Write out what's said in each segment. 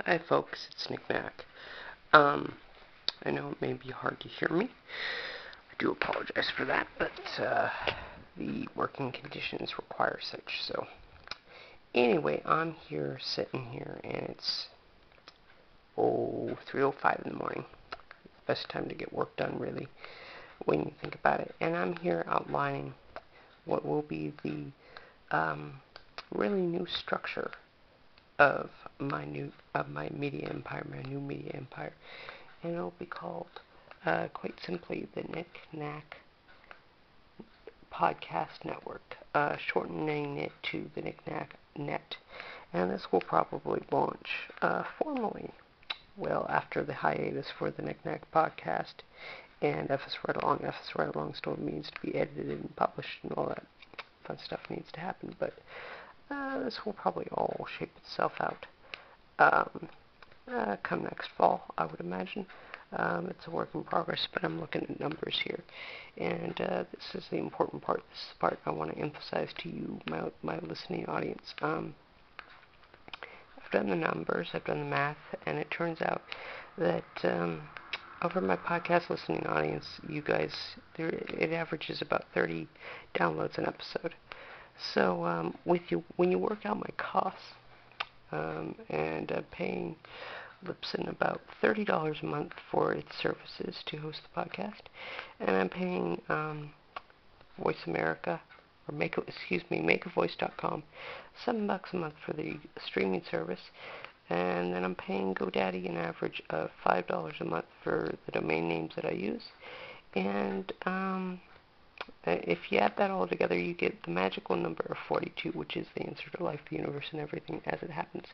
Hi, folks. It's Nicnac. Um, I know it may be hard to hear me. I do apologize for that, but uh, the working conditions require such. So, anyway, I'm here, sitting here, and it's oh 3:05 in the morning. Best time to get work done, really, when you think about it. And I'm here outlining what will be the um, really new structure of my new of my media empire, my new media empire, and it'll be called uh, quite simply the Nick Knack Podcast Network, uh, shortening it to the Nicnac Net, and this will probably launch uh, formally well after the hiatus for the Nicnac Podcast. And FS Ride Along. FS Ride Along still needs to be edited and published and all that fun stuff needs to happen, but uh, this will probably all shape itself out um, uh, come next fall, I would imagine. Um, it's a work in progress, but I'm looking at numbers here. And uh, this is the important part. This is the part I want to emphasize to you, my, my listening audience. Um, I've done the numbers, I've done the math, and it turns out that um, over my podcast listening audience, you guys, there, it averages about 30 downloads an episode. So um, with you, when you work out my costs, um, and I'm paying Libsyn about thirty dollars a month for its services to host the podcast, and I'm paying um, Voice America or make excuse me MakeAVoice.com seven bucks a month for the streaming service, and then I'm paying GoDaddy an average of five dollars a month for the domain names that I use, and um, uh, if you add that all together, you get the magical number of 42, which is the answer to life, the universe, and everything as it happens.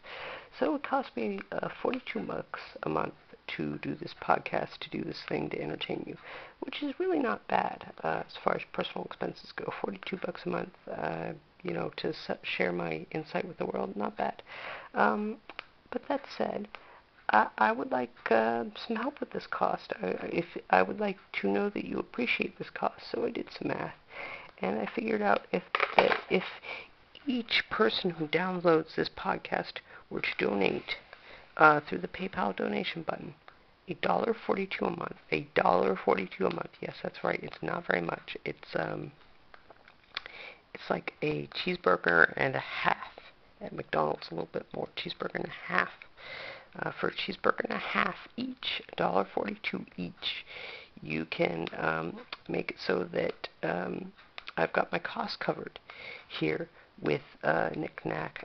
So it cost me uh, 42 bucks a month to do this podcast, to do this thing, to entertain you, which is really not bad uh, as far as personal expenses go. 42 bucks a month, uh, you know, to share my insight with the world, not bad. Um, but that said, I, I would like uh, some help with this cost. I, if I would like to know that you appreciate this cost, so I did some math, and I figured out if that if each person who downloads this podcast were to donate uh, through the PayPal donation button, a dollar forty-two a month. A dollar forty-two a month. Yes, that's right. It's not very much. It's um, it's like a cheeseburger and a half at McDonald's. A little bit more cheeseburger and a half uh, for a cheeseburger and a half each, $1.42 each, you can um, make it so that um, I've got my costs covered here with uh, Nicnac,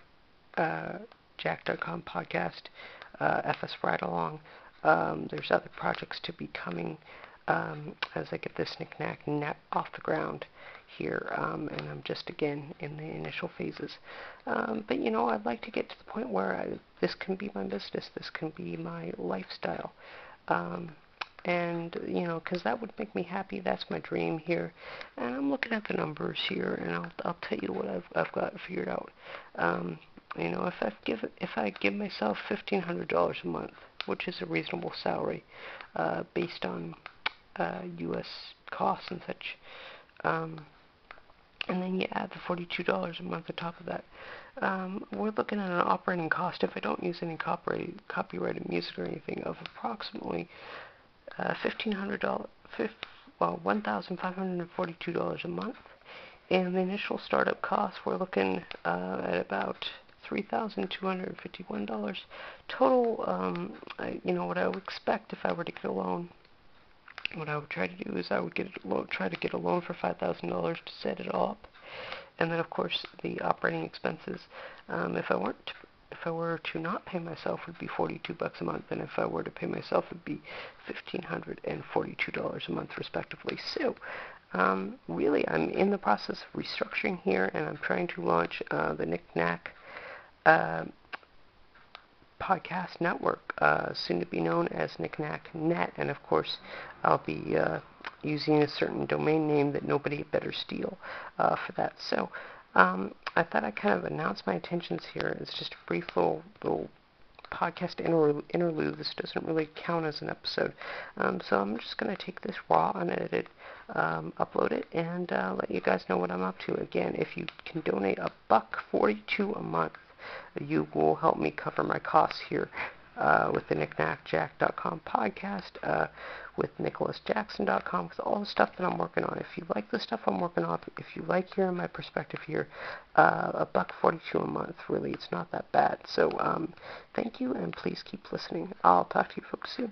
uh, Jack.com podcast, uh, FS Ride Along. Um, there's other projects to be coming um, as I get this Nicnac net off the ground here, um, and I'm just again in the initial phases. Um, but you know, I'd like to get to the point where I, this can be my business, this can be my lifestyle, um, and you know, because that would make me happy. That's my dream here, and I'm looking at the numbers here, and I'll I'll tell you what I've I've got figured out. Um, you know, if I give if I give myself fifteen hundred dollars a month, which is a reasonable salary, uh, based on uh, U.S. costs and such. Um, and then you add the $42 a month on top of that. Um, we're looking at an operating cost, if I don't use any copyrighted, copyrighted music or anything, of approximately uh, $1,500, well, $1,542 a month. And the initial startup costs, we're looking uh, at about $3,251 total. Um, I, you know what I would expect if I were to get a loan what I would try to do is I would get a loan, try to get a loan for five thousand dollars to set it all up, and then of course the operating expenses. Um, if I weren't if I were to not pay myself, would be forty-two bucks a month, and if I were to pay myself, it'd be fifteen hundred and forty-two dollars a month, respectively. So, um, really, I'm in the process of restructuring here, and I'm trying to launch uh, the Nick Knack. Uh, podcast network, uh, soon to be known as Nicnac Net, and of course, I'll be uh, using a certain domain name that nobody better steal uh, for that. So um, I thought I'd kind of announce my intentions here. It's just a brief little, little podcast interlude. This doesn't really count as an episode. Um, so I'm just going to take this raw, unedited, um, upload it, and uh, let you guys know what I'm up to. Again, if you can donate a buck 42 a month, you will help me cover my costs here uh, with the nicnacjack.com podcast, uh, with nicolasjackson.com, with all the stuff that I'm working on. If you like the stuff I'm working on, if you like hearing my perspective here, uh, a buck 42 a month, really, it's not that bad. So um, thank you, and please keep listening. I'll talk to you folks soon.